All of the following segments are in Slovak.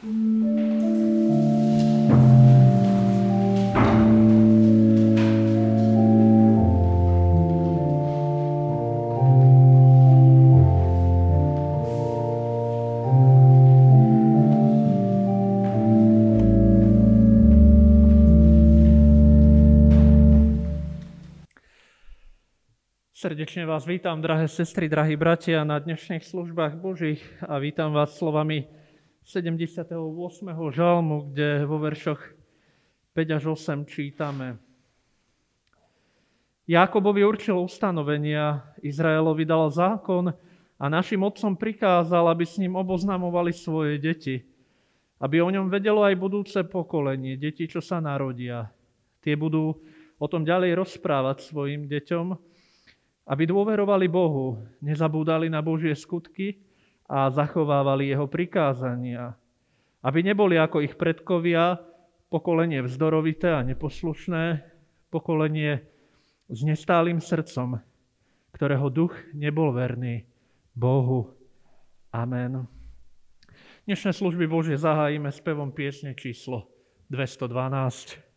Srdečne vás vítam, drahé sestry, drahí bratia, na dnešných službách Božích a vítam vás slovami 78. žalmu, kde vo veršoch 5 až 8 čítame. Jakobovi určil ustanovenia, Izraelovi dal zákon a našim otcom prikázal, aby s ním oboznamovali svoje deti, aby o ňom vedelo aj budúce pokolenie, deti, čo sa narodia. Tie budú o tom ďalej rozprávať svojim deťom, aby dôverovali Bohu, nezabúdali na Božie skutky a zachovávali jeho prikázania. Aby neboli ako ich predkovia, pokolenie vzdorovité a neposlušné, pokolenie s nestálým srdcom, ktorého duch nebol verný Bohu. Amen. Dnešné služby Božie zahájime spevom piesne číslo 212.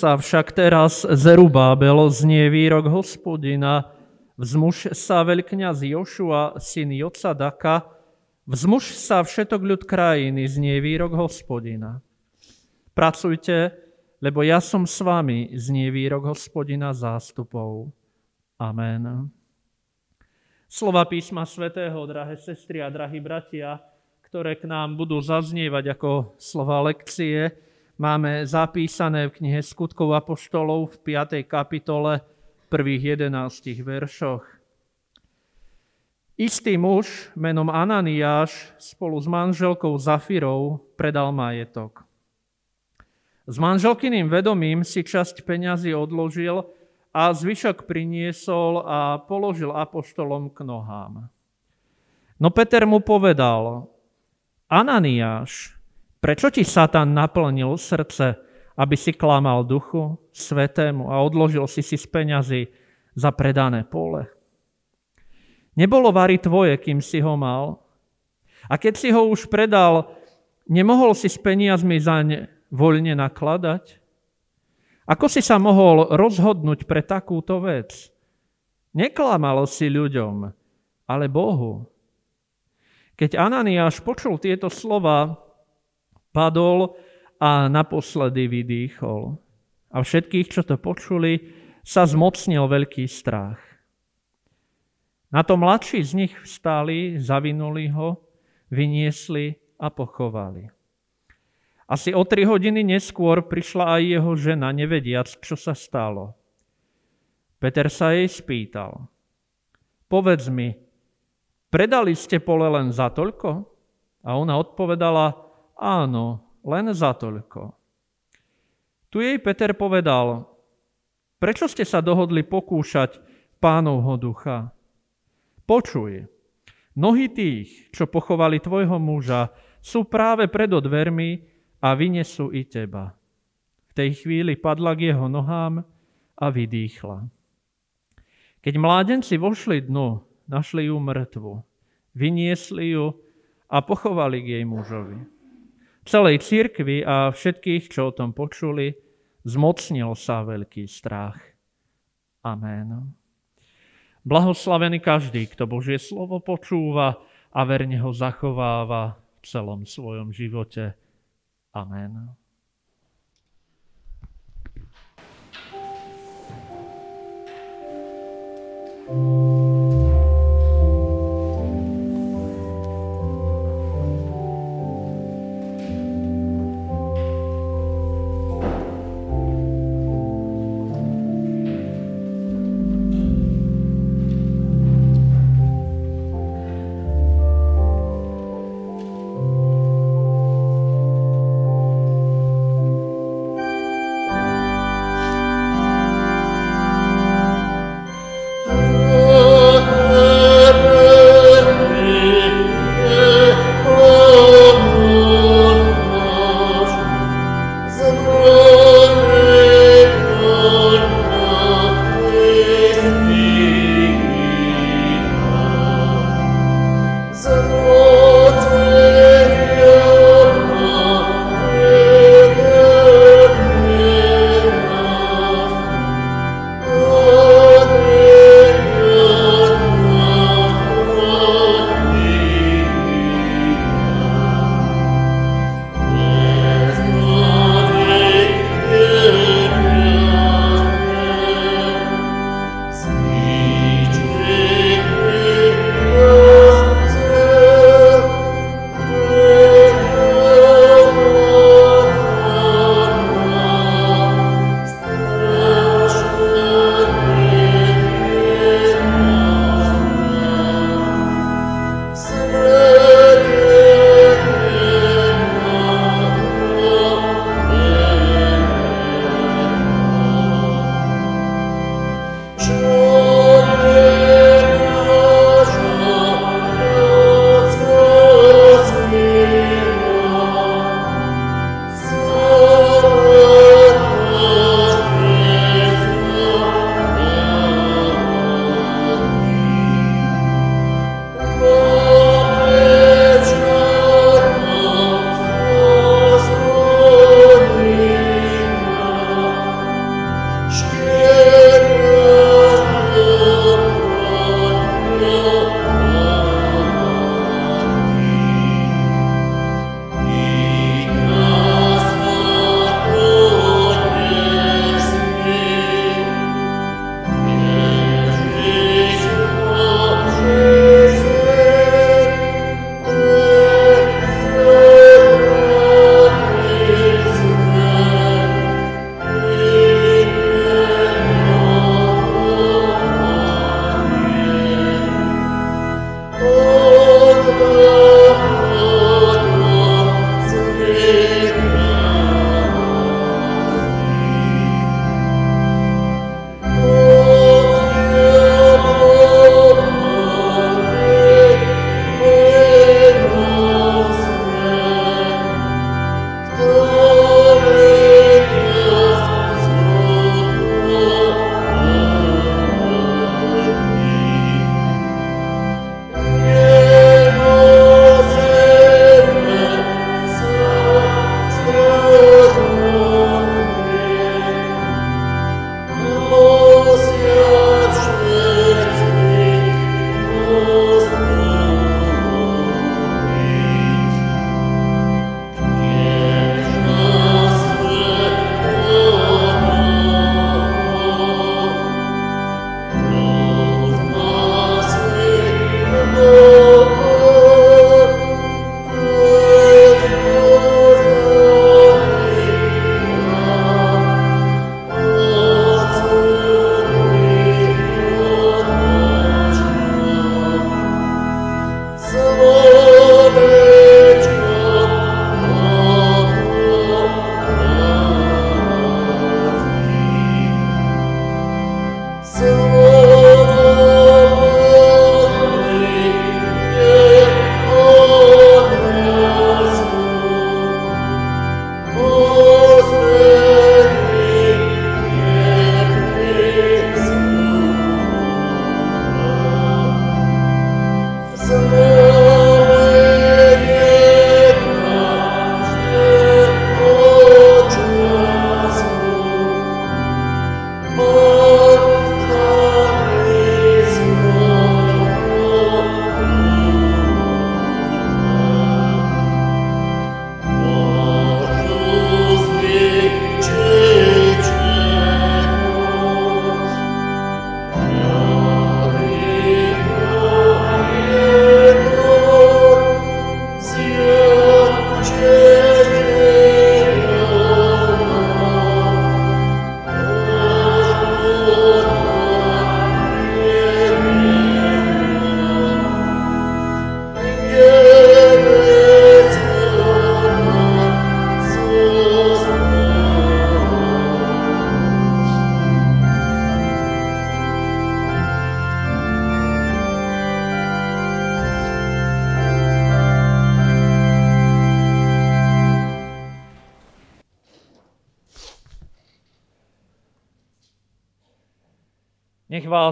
sa však teraz Zerubábel, znie výrok hospodina, vzmuž sa veľkňaz Jošua, syn Jocadaka, vzmuž sa všetok ľud krajiny, znie výrok hospodina. Pracujte, lebo ja som s vami, znie výrok hospodina zástupov. Amen. Slova písma svätého, drahé sestry a drahí bratia, ktoré k nám budú zaznievať ako slova lekcie, máme zapísané v knihe Skutkov Apoštolov v 5. kapitole prvých 11 veršoch. Istý muž menom Ananiáš spolu s manželkou Zafirou predal majetok. S manželkyným vedomím si časť peňazí odložil a zvyšok priniesol a položil apoštolom k nohám. No Peter mu povedal, Ananiáš, prečo ti Satan naplnil srdce, aby si klamal duchu svetému a odložil si si z peňazí za predané pole? Nebolo vary tvoje, kým si ho mal. A keď si ho už predal, nemohol si s peniazmi zaň voľne nakladať? Ako si sa mohol rozhodnúť pre takúto vec? Neklamalo si ľuďom, ale Bohu. Keď Ananiáš počul tieto slova, padol a naposledy vydýchol. A všetkých, čo to počuli, sa zmocnil veľký strach. Na to mladší z nich vstali, zavinuli ho, vyniesli a pochovali. Asi o tri hodiny neskôr prišla aj jeho žena, nevediac, čo sa stalo. Peter sa jej spýtal, povedz mi, predali ste pole len za toľko? A ona odpovedala, áno, len za toľko. Tu jej Peter povedal, prečo ste sa dohodli pokúšať pánovho ducha? Počuj, nohy tých, čo pochovali tvojho muža, sú práve pred dvermi a vynesú i teba. V tej chvíli padla k jeho nohám a vydýchla. Keď mládenci vošli dnu, našli ju mŕtvu. Vyniesli ju a pochovali k jej mužovi celej cirkvi a všetkých, čo o tom počuli, zmocnil sa veľký strach. Amen. Blahoslavený každý, kto Božie slovo počúva a verne ho zachováva v celom svojom živote. Amen.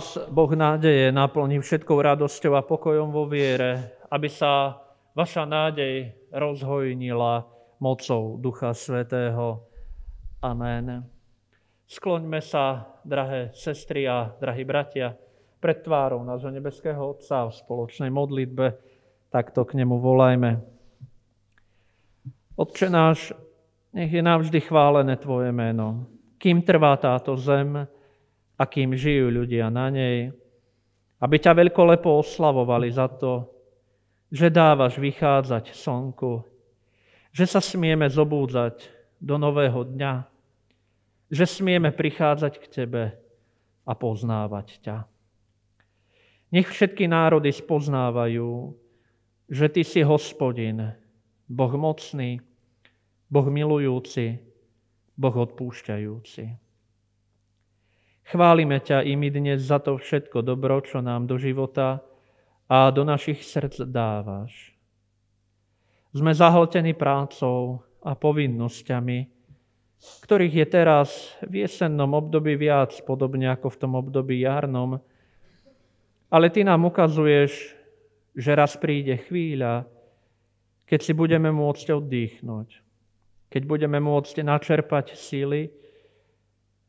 vás Boh nádeje naplní všetkou radosťou a pokojom vo viere, aby sa vaša nádej rozhojnila mocou Ducha Svetého. Amen. Skloňme sa, drahé sestry a drahí bratia, pred tvárou nášho nebeského Otca v spoločnej modlitbe, takto k nemu volajme. Otče náš, nech je navždy chválené Tvoje meno. Kým trvá táto zem, akým žijú ľudia na nej, aby ťa veľkolepo oslavovali za to, že dávaš vychádzať slnku, že sa smieme zobúdzať do nového dňa, že smieme prichádzať k Tebe a poznávať ťa. Nech všetky národy spoznávajú, že Ty si hospodin, Boh mocný, Boh milujúci, Boh odpúšťajúci. Chválime ťa i my dnes za to všetko dobro, čo nám do života a do našich srdc dávaš. Sme zahltení prácou a povinnosťami, ktorých je teraz v jesennom období viac, podobne ako v tom období jarnom. Ale ty nám ukazuješ, že raz príde chvíľa, keď si budeme môcť oddychnúť, keď budeme môcť načerpať síly,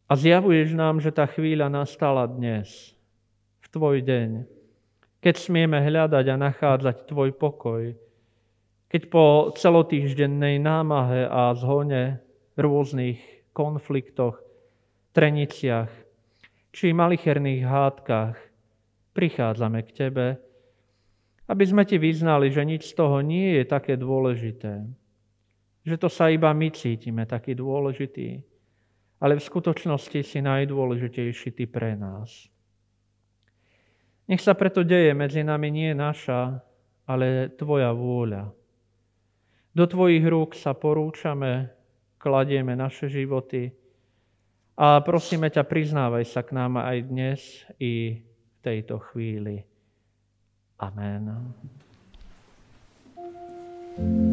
a zjavuješ nám, že tá chvíľa nastala dnes, v tvoj deň, keď smieme hľadať a nachádzať tvoj pokoj, keď po celotýždennej námahe a zhone rôznych konfliktoch, treniciach či malicherných hádkach prichádzame k Tebe, aby sme Ti vyznali, že nič z toho nie je také dôležité, že to sa iba my cítime taký dôležitý, ale v skutočnosti si najdôležitejší Ty pre nás. Nech sa preto deje medzi nami nie naša, ale Tvoja vôľa. Do Tvojich rúk sa porúčame, kladieme naše životy a prosíme ťa, priznávaj sa k nám aj dnes i v tejto chvíli. Amen. thank you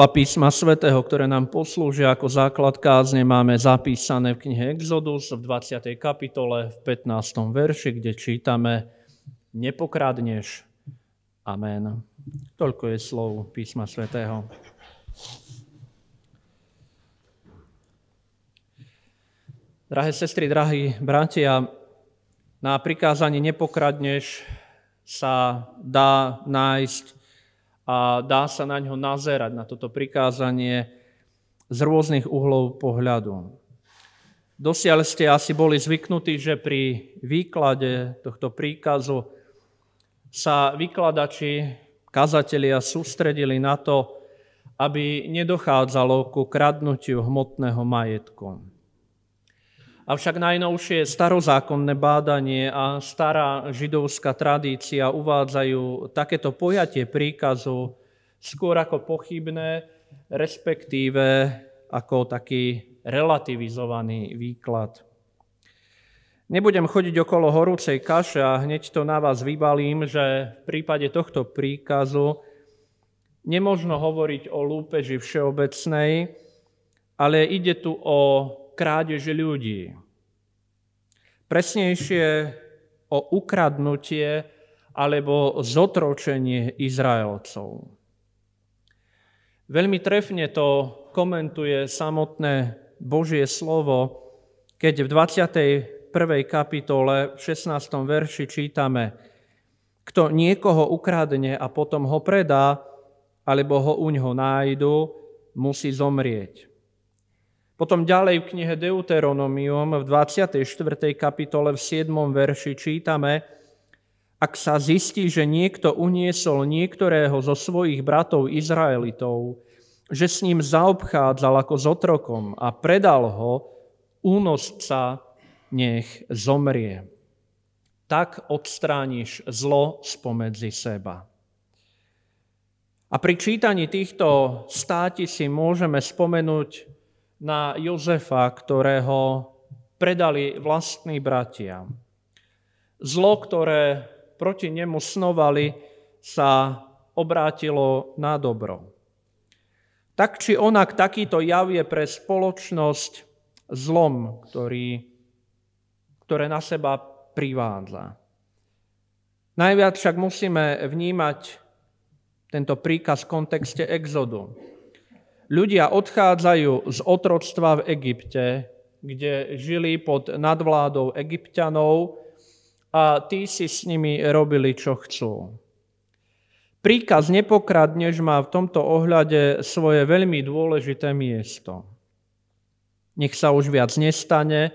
Slova písma svätého, ktoré nám poslúžia ako základ kázne, máme zapísané v knihe Exodus v 20. kapitole v 15. verši, kde čítame Nepokradneš. Amen. Toľko je slov písma svätého. Drahé sestry, drahí bratia, na prikázanie nepokradneš sa dá nájsť a dá sa na ňo nazerať, na toto prikázanie z rôznych uhlov pohľadu. Dosiaľ ste asi boli zvyknutí, že pri výklade tohto príkazu sa vykladači, kazatelia sústredili na to, aby nedochádzalo ku kradnutiu hmotného majetku. Avšak najnovšie starozákonné bádanie a stará židovská tradícia uvádzajú takéto pojatie príkazu skôr ako pochybné, respektíve ako taký relativizovaný výklad. Nebudem chodiť okolo horúcej kaše a hneď to na vás vybalím, že v prípade tohto príkazu nemožno hovoriť o lúpeži všeobecnej, ale ide tu o krádež ľudí. Presnejšie o ukradnutie alebo zotročenie Izraelcov. Veľmi trefne to komentuje samotné Božie slovo, keď v 21. kapitole v 16. verši čítame Kto niekoho ukradne a potom ho predá, alebo ho uňho nájdu, musí zomrieť. Potom ďalej v knihe Deuteronomium v 24. kapitole v 7. verši čítame, ak sa zistí, že niekto uniesol niektorého zo svojich bratov Izraelitov, že s ním zaobchádzal ako s otrokom a predal ho, únosca nech zomrie. Tak odstrániš zlo spomedzi seba. A pri čítaní týchto státi si môžeme spomenúť na Jozefa, ktorého predali vlastní bratia. Zlo, ktoré proti nemu snovali, sa obrátilo na dobro. Tak či onak takýto jav je pre spoločnosť zlom, ktorý, ktoré na seba privádza. Najviac však musíme vnímať tento príkaz v kontexte exodu. Ľudia odchádzajú z otroctva v Egypte, kde žili pod nadvládou egyptianov a tí si s nimi robili, čo chcú. Príkaz nepokradneš má v tomto ohľade svoje veľmi dôležité miesto. Nech sa už viac nestane,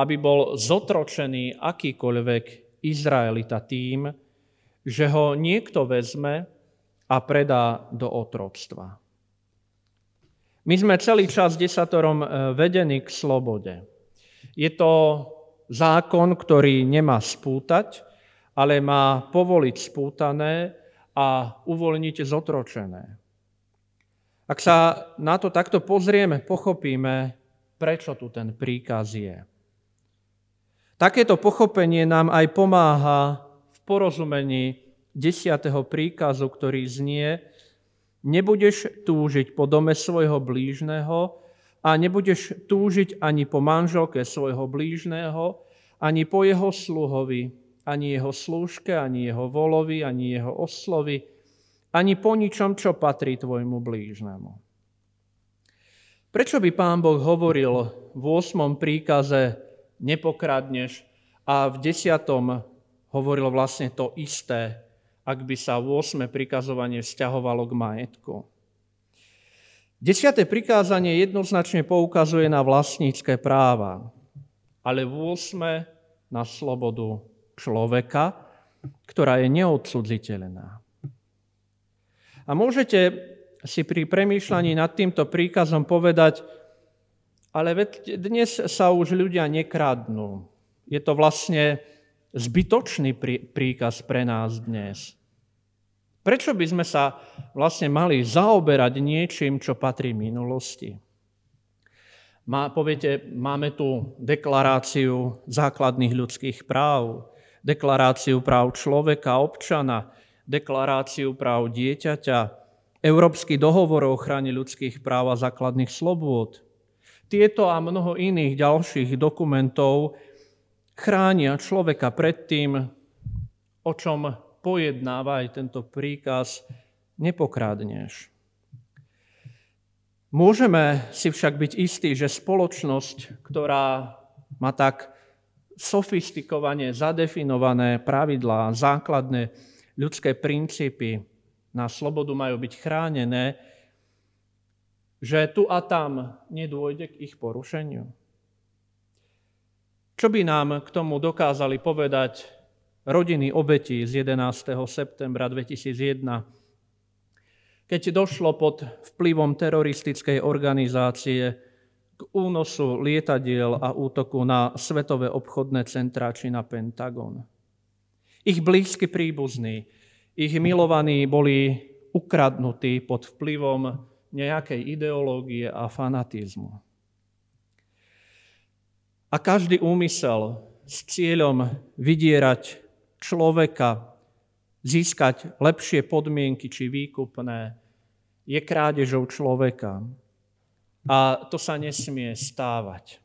aby bol zotročený akýkoľvek Izraelita tým, že ho niekto vezme a predá do otroctva. My sme celý čas desatorom e, vedení k slobode. Je to zákon, ktorý nemá spútať, ale má povoliť spútané a uvoľniť zotročené. Ak sa na to takto pozrieme, pochopíme, prečo tu ten príkaz je. Takéto pochopenie nám aj pomáha v porozumení desiatého príkazu, ktorý znie, Nebudeš túžiť po dome svojho blížneho a nebudeš túžiť ani po manželke svojho blížneho, ani po jeho sluhovi, ani jeho slúžke, ani jeho volovi, ani jeho oslovi, ani po ničom, čo patrí tvojmu blížnemu. Prečo by pán Boh hovoril v 8. príkaze nepokradneš a v 10. hovoril vlastne to isté, ak by sa 8. prikazovanie vzťahovalo k majetku. Desiate prikázanie jednoznačne poukazuje na vlastnícke práva, ale 8. na slobodu človeka, ktorá je neodsudziteľná. A môžete si pri premýšľaní nad týmto príkazom povedať, ale dnes sa už ľudia nekradnú. Je to vlastne zbytočný príkaz pre nás dnes. Prečo by sme sa vlastne mali zaoberať niečím, čo patrí minulosti? Má, poviete, máme tu deklaráciu základných ľudských práv, deklaráciu práv človeka, občana, deklaráciu práv dieťaťa, Európsky dohovor o ochrane ľudských práv a základných slobôd. Tieto a mnoho iných ďalších dokumentov chránia človeka pred tým, o čom pojednáva aj tento príkaz, nepokradneš. Môžeme si však byť istí, že spoločnosť, ktorá má tak sofistikovane zadefinované pravidlá, základné ľudské princípy, na slobodu majú byť chránené, že tu a tam nedôjde k ich porušeniu. Čo by nám k tomu dokázali povedať rodiny obetí z 11. septembra 2001, keď došlo pod vplyvom teroristickej organizácie k únosu lietadiel a útoku na svetové obchodné centrá či na Pentagon. Ich blízky príbuzní, ich milovaní boli ukradnutí pod vplyvom nejakej ideológie a fanatizmu. A každý úmysel s cieľom vydierať človeka, získať lepšie podmienky či výkupné, je krádežou človeka. A to sa nesmie stávať.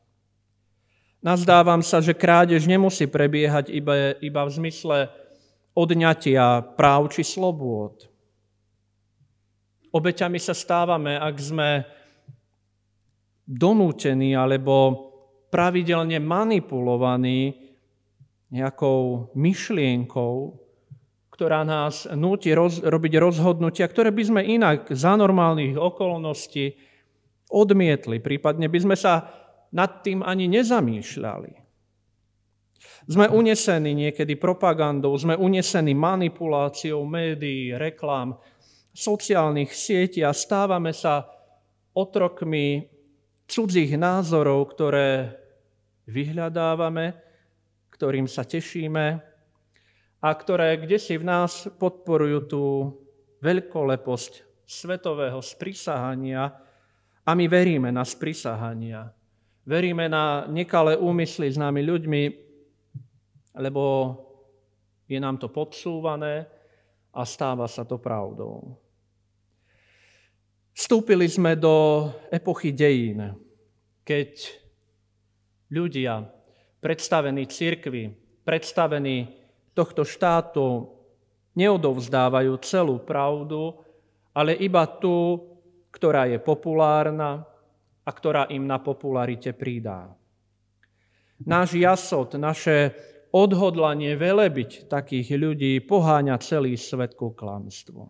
Nazdávam sa, že krádež nemusí prebiehať iba, iba v zmysle odňatia práv či slobôd. Obeťami sa stávame, ak sme donútení alebo pravidelne manipulovaní nejakou myšlienkou, ktorá nás núti roz, robiť rozhodnutia, ktoré by sme inak za normálnych okolností odmietli, prípadne by sme sa nad tým ani nezamýšľali. Sme unesení niekedy propagandou, sme unesení manipuláciou médií, reklám, sociálnych sietí a stávame sa otrokmi cudzích názorov, ktoré vyhľadávame, ktorým sa tešíme a ktoré kde si v nás podporujú tú veľkoleposť svetového sprisahania a my veríme na sprisahania. Veríme na nekalé úmysly s nami ľuďmi, lebo je nám to podsúvané a stáva sa to pravdou. Vstúpili sme do epochy dejín, keď ľudia, predstavení cirkvi, predstavení tohto štátu, neodovzdávajú celú pravdu, ale iba tú, ktorá je populárna a ktorá im na popularite pridá. Náš jasot, naše odhodlanie velebiť takých ľudí poháňa celý svet ku klamstvu.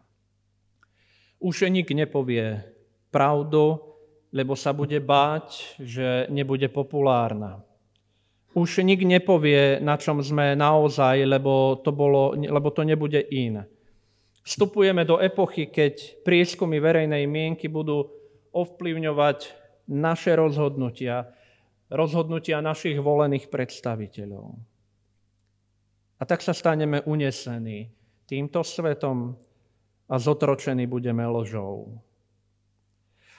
Už nik nepovie pravdu, lebo sa bude báť, že nebude populárna. Už nik nepovie, na čom sme naozaj, lebo to, bolo, lebo to nebude in. Vstupujeme do epochy, keď prieskumy verejnej mienky budú ovplyvňovať naše rozhodnutia, rozhodnutia našich volených predstaviteľov. A tak sa staneme unesení týmto svetom a zotročení budeme ložou.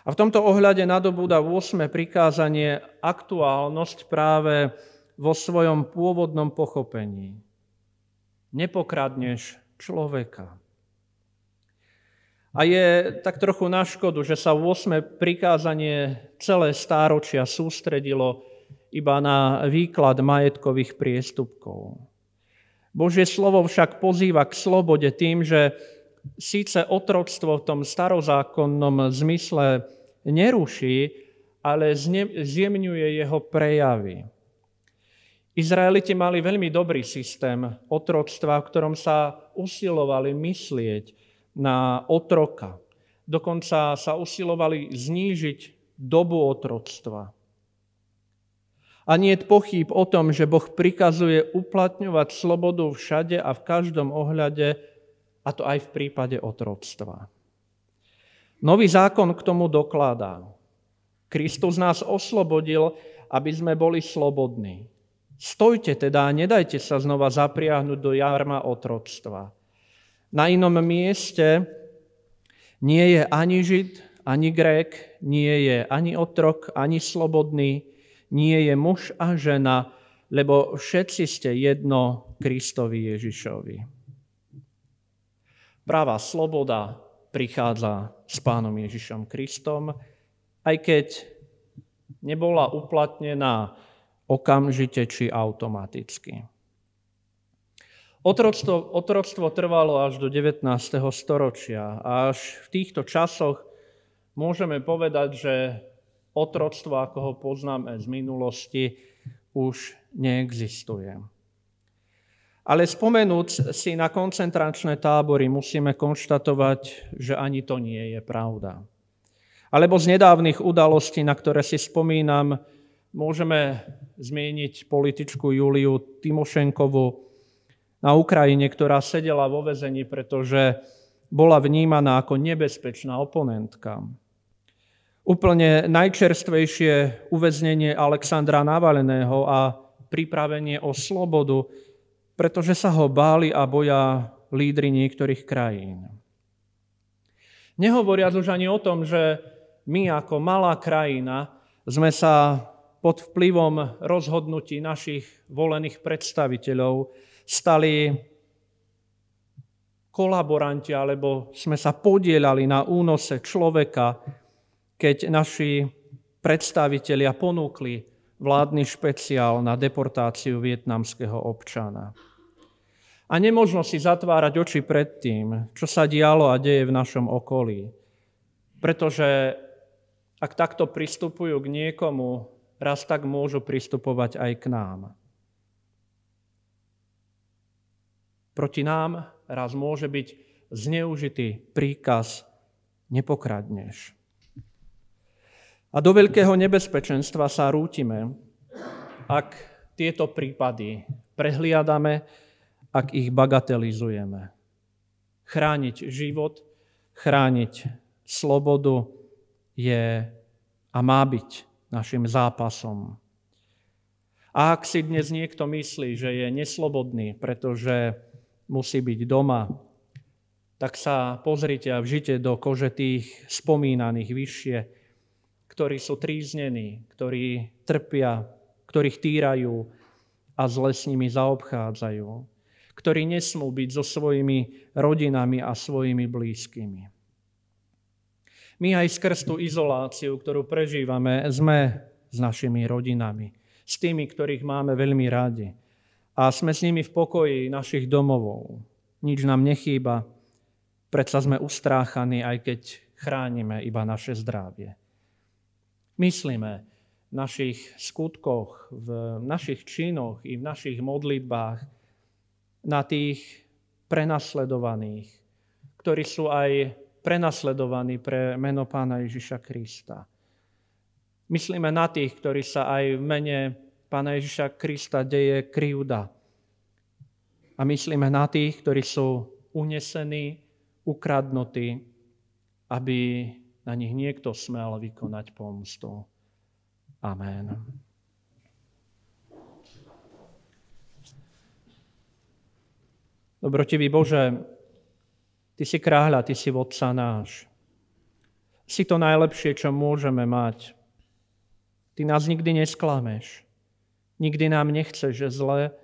A v tomto ohľade nadobúda 8. prikázanie aktuálnosť práve vo svojom pôvodnom pochopení. Nepokradneš človeka. A je tak trochu na škodu, že sa 8. prikázanie celé stáročia sústredilo iba na výklad majetkových priestupkov. Božie slovo však pozýva k slobode tým, že síce otroctvo v tom starozákonnom zmysle neruší, ale zjemňuje jeho prejavy. Izraeliti mali veľmi dobrý systém otroctva, v ktorom sa usilovali myslieť na otroka. Dokonca sa usilovali znížiť dobu otroctva. A nie je pochyb o tom, že Boh prikazuje uplatňovať slobodu všade a v každom ohľade, a to aj v prípade otroctva. Nový zákon k tomu dokladá. Kristus nás oslobodil, aby sme boli slobodní. Stojte teda a nedajte sa znova zapriahnuť do jarma otroctva. Na inom mieste nie je ani Žid, ani Grék, nie je ani otrok, ani slobodný, nie je muž a žena, lebo všetci ste jedno Kristovi Ježišovi. Práva sloboda prichádza s pánom Ježišom Kristom, aj keď nebola uplatnená okamžite či automaticky. Otroctvo, otroctvo trvalo až do 19. storočia a až v týchto časoch môžeme povedať, že otroctvo, ako ho poznáme z minulosti, už neexistuje. Ale spomenúc si na koncentračné tábory, musíme konštatovať, že ani to nie je pravda. Alebo z nedávnych udalostí, na ktoré si spomínam, môžeme zmieniť političku Juliu Timošenkovu na Ukrajine, ktorá sedela vo vezení, pretože bola vnímaná ako nebezpečná oponentka. Úplne najčerstvejšie uväznenie Alexandra Navaleného a pripravenie o slobodu pretože sa ho báli a boja lídry niektorých krajín. Nehovoriac už ani o tom, že my ako malá krajina sme sa pod vplyvom rozhodnutí našich volených predstaviteľov stali kolaboranti, alebo sme sa podielali na únose človeka, keď naši predstavitelia ponúkli vládny špeciál na deportáciu vietnamského občana. A nemožno si zatvárať oči pred tým, čo sa dialo a deje v našom okolí. Pretože ak takto pristupujú k niekomu, raz tak môžu pristupovať aj k nám. Proti nám raz môže byť zneužitý príkaz nepokradneš. A do veľkého nebezpečenstva sa rútime, ak tieto prípady prehliadame, ak ich bagatelizujeme. Chrániť život, chrániť slobodu je a má byť našim zápasom. A ak si dnes niekto myslí, že je neslobodný, pretože musí byť doma, tak sa pozrite a vžite do kože tých spomínaných vyššie, ktorí sú tríznení, ktorí trpia, ktorých týrajú a zle s nimi zaobchádzajú, ktorí nesmú byť so svojimi rodinami a svojimi blízkymi. My aj skrz tú izoláciu, ktorú prežívame, sme s našimi rodinami, s tými, ktorých máme veľmi radi. A sme s nimi v pokoji našich domovov. Nič nám nechýba, predsa sme ustráchaní, aj keď chránime iba naše zdravie myslíme v našich skutkoch, v našich činoch i v našich modlitbách na tých prenasledovaných, ktorí sú aj prenasledovaní pre meno Pána Ježiša Krista. Myslíme na tých, ktorí sa aj v mene Pána Ježiša Krista deje krivda. A myslíme na tých, ktorí sú unesení, ukradnutí, aby na nich niekto smel vykonať pomstu. Amen. Dobrotivý Bože, Ty si kráľa, Ty si vodca náš. Si to najlepšie, čo môžeme mať. Ty nás nikdy nesklameš. Nikdy nám nechceš zle,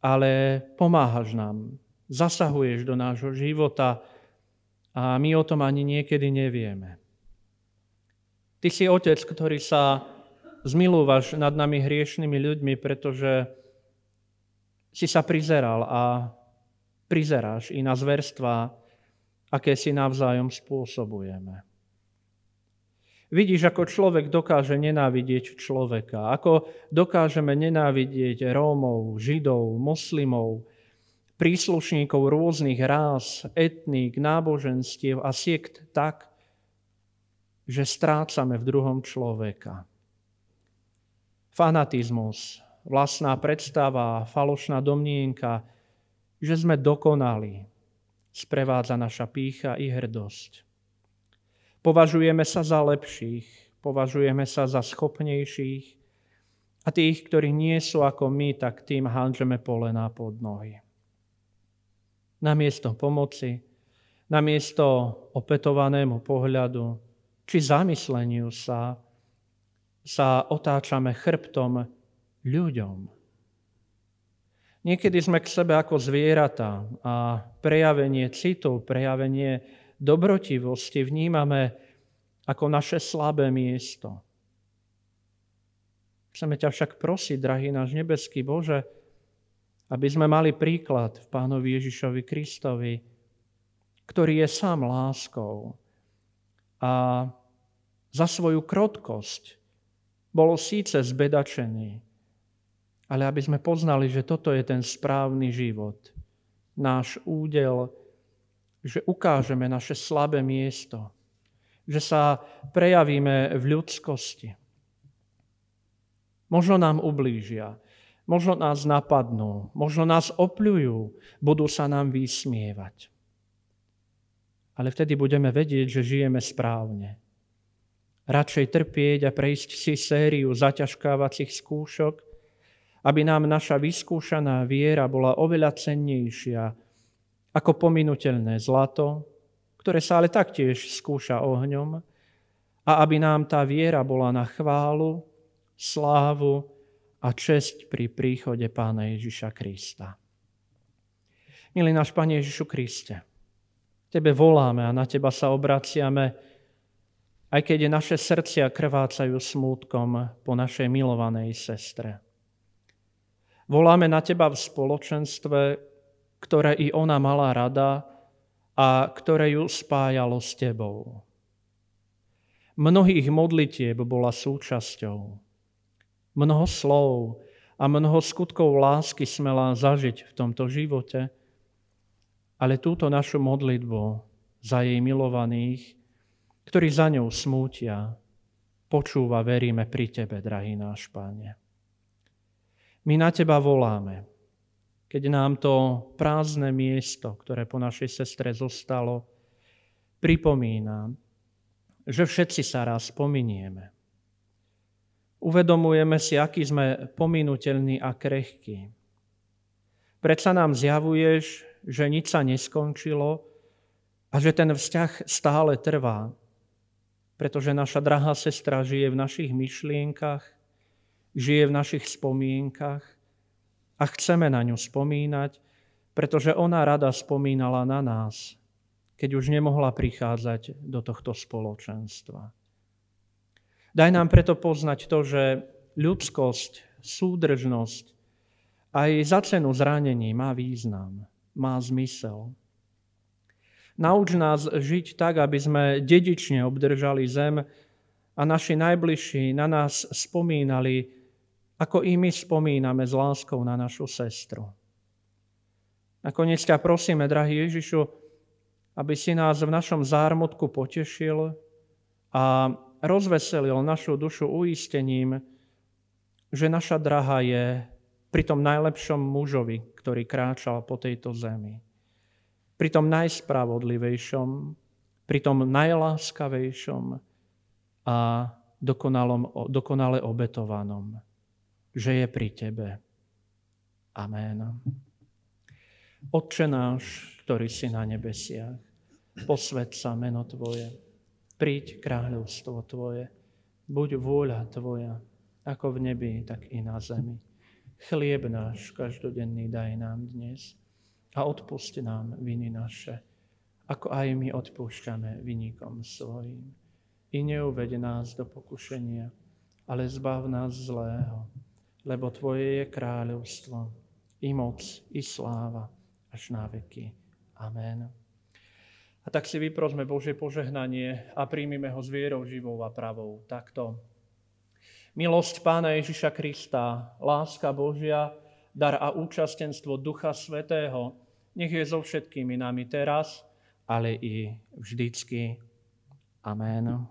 ale pomáhaš nám. Zasahuješ do nášho života, a my o tom ani niekedy nevieme. Ty si otec, ktorý sa zmilúvaš nad nami hriešnými ľuďmi, pretože si sa prizeral a prizeráš i na zverstva, aké si navzájom spôsobujeme. Vidíš, ako človek dokáže nenávidieť človeka, ako dokážeme nenávidieť Rómov, Židov, moslimov, príslušníkov rôznych rás, etník, náboženstiev a siekt tak, že strácame v druhom človeka. Fanatizmus, vlastná predstava, falošná domnienka, že sme dokonali, sprevádza naša pícha i hrdosť. Považujeme sa za lepších, považujeme sa za schopnejších A tých, ktorí nie sú ako my, tak tým hádžeme polená pod nohy. Namiesto pomoci, namiesto opetovanému pohľadu či zamysleniu sa, sa otáčame chrbtom ľuďom. Niekedy sme k sebe ako zvieratá a prejavenie citu, prejavenie dobrotivosti vnímame ako naše slabé miesto. Chceme ťa však prosiť, drahý náš nebeský Bože, aby sme mali príklad v Pánovi Ježišovi Kristovi, ktorý je sám láskou a za svoju krotkosť bolo síce zbedačený, ale aby sme poznali, že toto je ten správny život, náš údel, že ukážeme naše slabé miesto, že sa prejavíme v ľudskosti. Možno nám ublížia, možno nás napadnú, možno nás opľujú, budú sa nám vysmievať. Ale vtedy budeme vedieť, že žijeme správne. Radšej trpieť a prejsť si sériu zaťažkávacích skúšok, aby nám naša vyskúšaná viera bola oveľa cennejšia ako pominutelné zlato, ktoré sa ale taktiež skúša ohňom, a aby nám tá viera bola na chválu, slávu a česť pri príchode Pána Ježiša Krista. Milý náš Pane Ježišu Kriste, Tebe voláme a na Teba sa obraciame, aj keď naše srdcia krvácajú smútkom po našej milovanej sestre. Voláme na teba v spoločenstve, ktoré i ona mala rada a ktoré ju spájalo s tebou. Mnohých modlitieb bola súčasťou. Mnoho slov a mnoho skutkov lásky smela zažiť v tomto živote, ale túto našu modlitbu za jej milovaných, ktorí za ňou smútia, počúva, veríme pri Tebe, drahý náš Pane. My na teba voláme, keď nám to prázdne miesto, ktoré po našej sestre zostalo, pripomína, že všetci sa raz pominieme. Uvedomujeme si, aký sme pominutelní a krehkí. Predsa nám zjavuješ, že nič sa neskončilo a že ten vzťah stále trvá, pretože naša drahá sestra žije v našich myšlienkach, žije v našich spomienkach a chceme na ňu spomínať, pretože ona rada spomínala na nás, keď už nemohla prichádzať do tohto spoločenstva. Daj nám preto poznať to, že ľudskosť, súdržnosť aj za cenu zranení má význam, má zmysel. Nauč nás žiť tak, aby sme dedične obdržali zem a naši najbližší na nás spomínali ako i my spomíname s láskou na našu sestru. Nakoniec ťa prosíme, drahý Ježišu, aby si nás v našom zármutku potešil a rozveselil našu dušu uistením, že naša drahá je pri tom najlepšom mužovi, ktorý kráčal po tejto zemi. Pri tom najspravodlivejšom, pri tom najláskavejšom a dokonale obetovanom že je pri Tebe. Amen. Otče náš, ktorý si na nebesiach, posved sa meno Tvoje, príď kráľovstvo Tvoje, buď vôľa Tvoja, ako v nebi, tak i na zemi. Chlieb náš každodenný daj nám dnes a odpust nám viny naše, ako aj my odpúšťame vynikom svojim. I neuved nás do pokušenia, ale zbav nás zlého, lebo Tvoje je kráľovstvo, i moc, i sláva, až na veky. Amen. Tak si vyprosme Božie požehnanie a príjmime ho s vierou živou a pravou. Takto. Milosť Pána Ježiša Krista, láska Božia, dar a účastenstvo Ducha Svetého, nech je so všetkými nami teraz, ale i vždycky. Amen.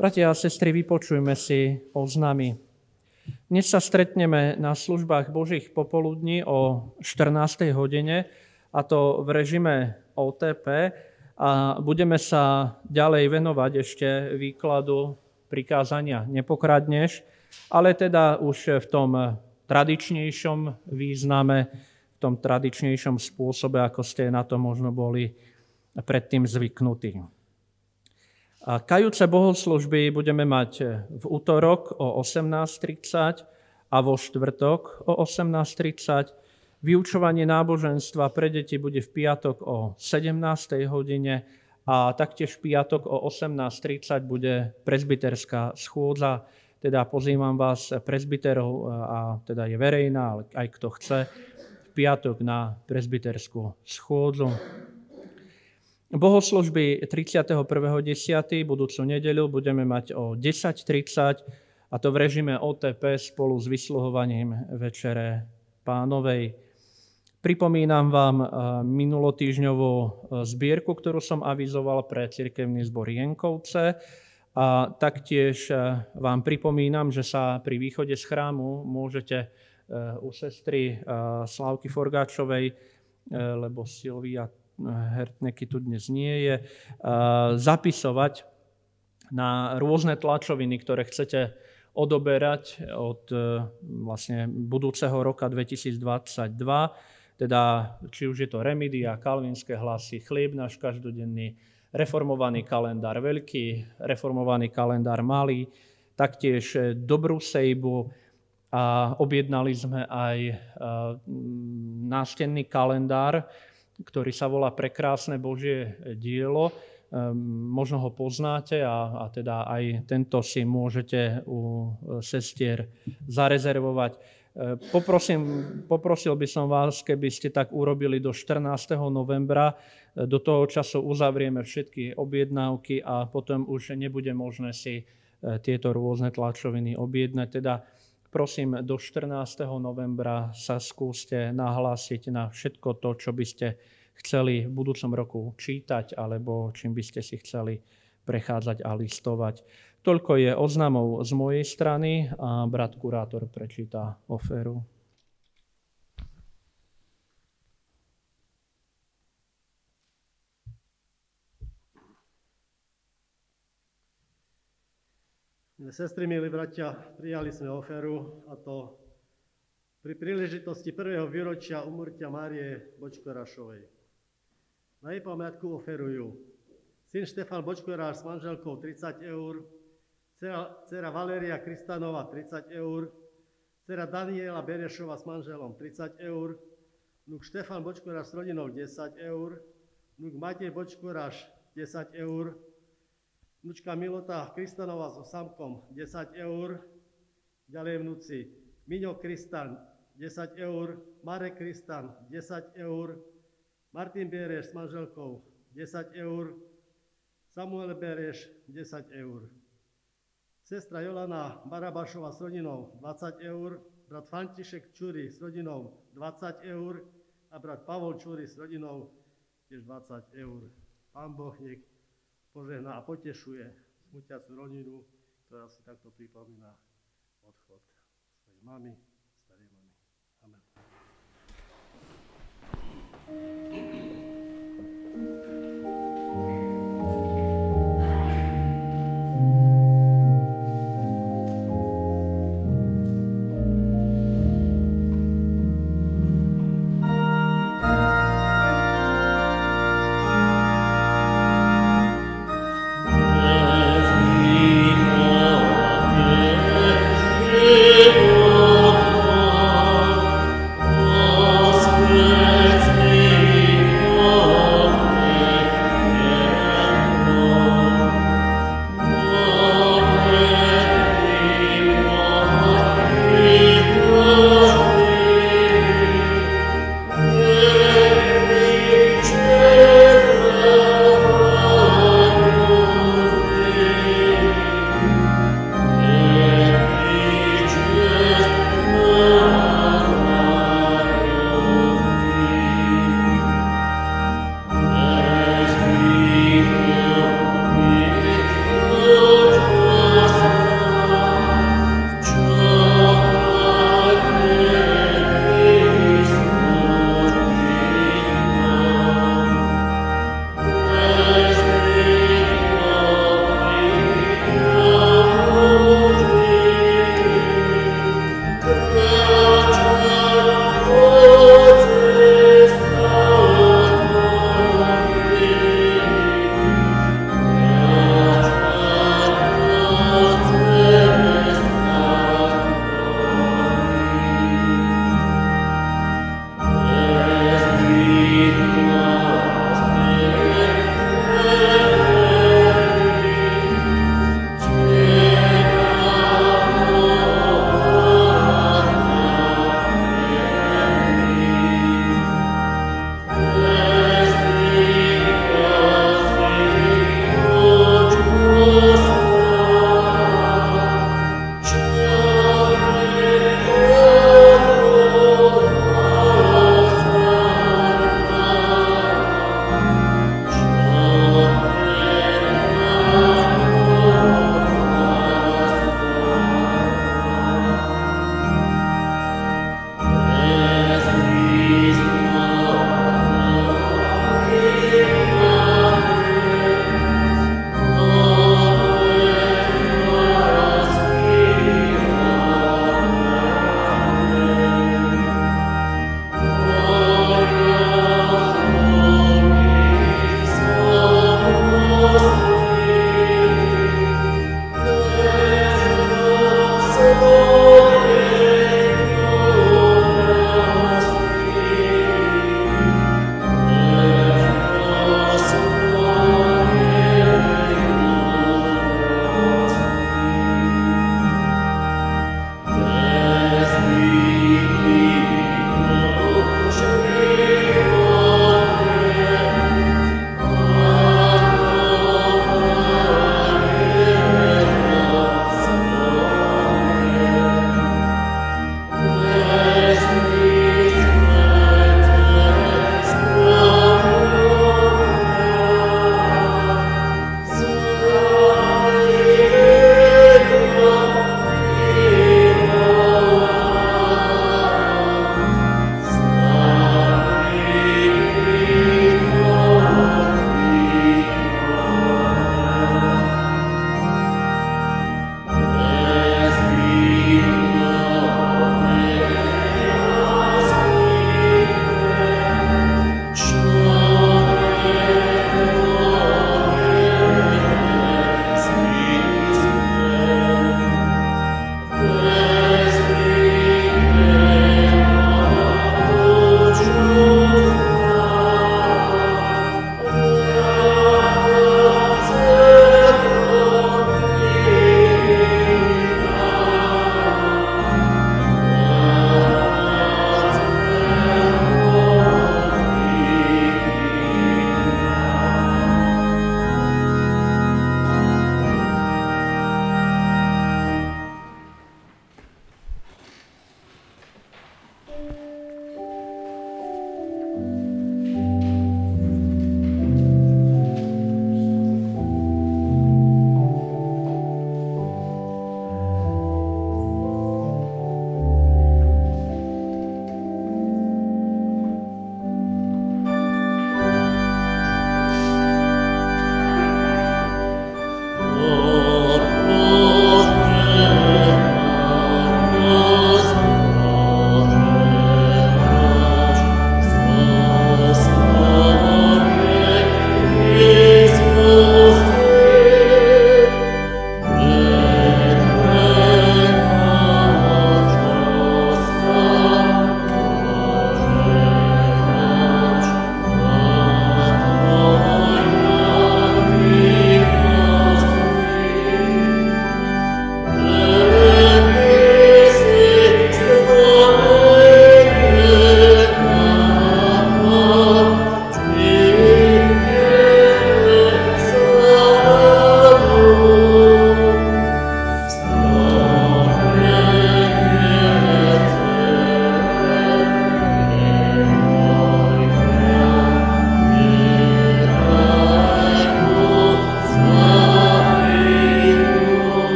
Bratia a sestry, vypočujme si oznámy. Dnes sa stretneme na službách Božích popoludní o 14. hodine, a to v režime OTP. A budeme sa ďalej venovať ešte výkladu prikázania nepokradneš, ale teda už v tom tradičnejšom význame, v tom tradičnejšom spôsobe, ako ste na to možno boli predtým zvyknutí. Kajúce bohoslužby budeme mať v útorok o 18.30 a vo štvrtok o 18.30. Vyučovanie náboženstva pre deti bude v piatok o 17. hodine a taktiež v piatok o 18.30 bude prezbiterská schôdza. Teda pozývam vás prezbiterov a teda je verejná, ale aj kto chce, v piatok na prezbiterskú schôdzu. Bohoslužby 31.10. budúcu nedeľu budeme mať o 10.30 a to v režime OTP spolu s vysluhovaním Večere pánovej. Pripomínam vám eh, minulotýžňovú eh, zbierku, ktorú som avizoval pre cirkevný zbor Jenkovce. A taktiež eh, vám pripomínam, že sa pri východe z chrámu môžete u sestry Slavky Forgáčovej, lebo Silvia Hertneky tu dnes nie je, zapisovať na rôzne tlačoviny, ktoré chcete odoberať od e, vlastne budúceho roka 2022, teda či už je to Remedia, kalvinské hlasy, chlieb náš každodenný, reformovaný kalendár veľký, reformovaný kalendár malý, taktiež e, dobrú sejbu a objednali sme aj e, nástenný kalendár, ktorý sa volá Prekrásne Božie dielo Ehm, možno ho poznáte a, a teda aj tento si môžete u e, sestier zarezervovať. Ehm, poprosím, poprosil by som vás, keby ste tak urobili do 14. novembra. Do toho času uzavrieme všetky objednávky a potom už nebude možné si tieto rôzne tlačoviny objednať. Teda prosím, do 14. novembra sa skúste nahlásiť na všetko to, čo by ste chceli v budúcom roku čítať, alebo čím by ste si chceli prechádzať a listovať. Toľko je oznamov z mojej strany a brat kurátor prečíta oferu. Sestry, milí bratia, prijali sme oferu a to pri príležitosti prvého výročia umrtia Márie Bočkorašovej. Na jej pamiatku oferujú syn Štefan Bočkoráš s manželkou 30 eur, dcera, dcera Valéria Kristanova 30 eur, dcera Daniela Berešova s manželom 30 eur, vnúk Štefan Bočkoráš s rodinou 10 eur, vnúk Matej Bočkoráš 10 eur, vnúčka Milota Kristanova so samkom 10 eur, ďalej vnúci Miňo Kristan 10 eur, Marek Kristan 10 eur, Martin Bereš s manželkou 10 eur, Samuel Bereš 10 eur. Sestra Jolana Barabašova s rodinou 20 eur, brat František Čuri s rodinou 20 eur. A brat Pavol Čuri s rodinou tiež 20 eur. Pán Boh nech požehná a potešuje smutiacu rodinu, ktorá si takto pripomína odchod svojej mamy, starej mamy. Amen. thank you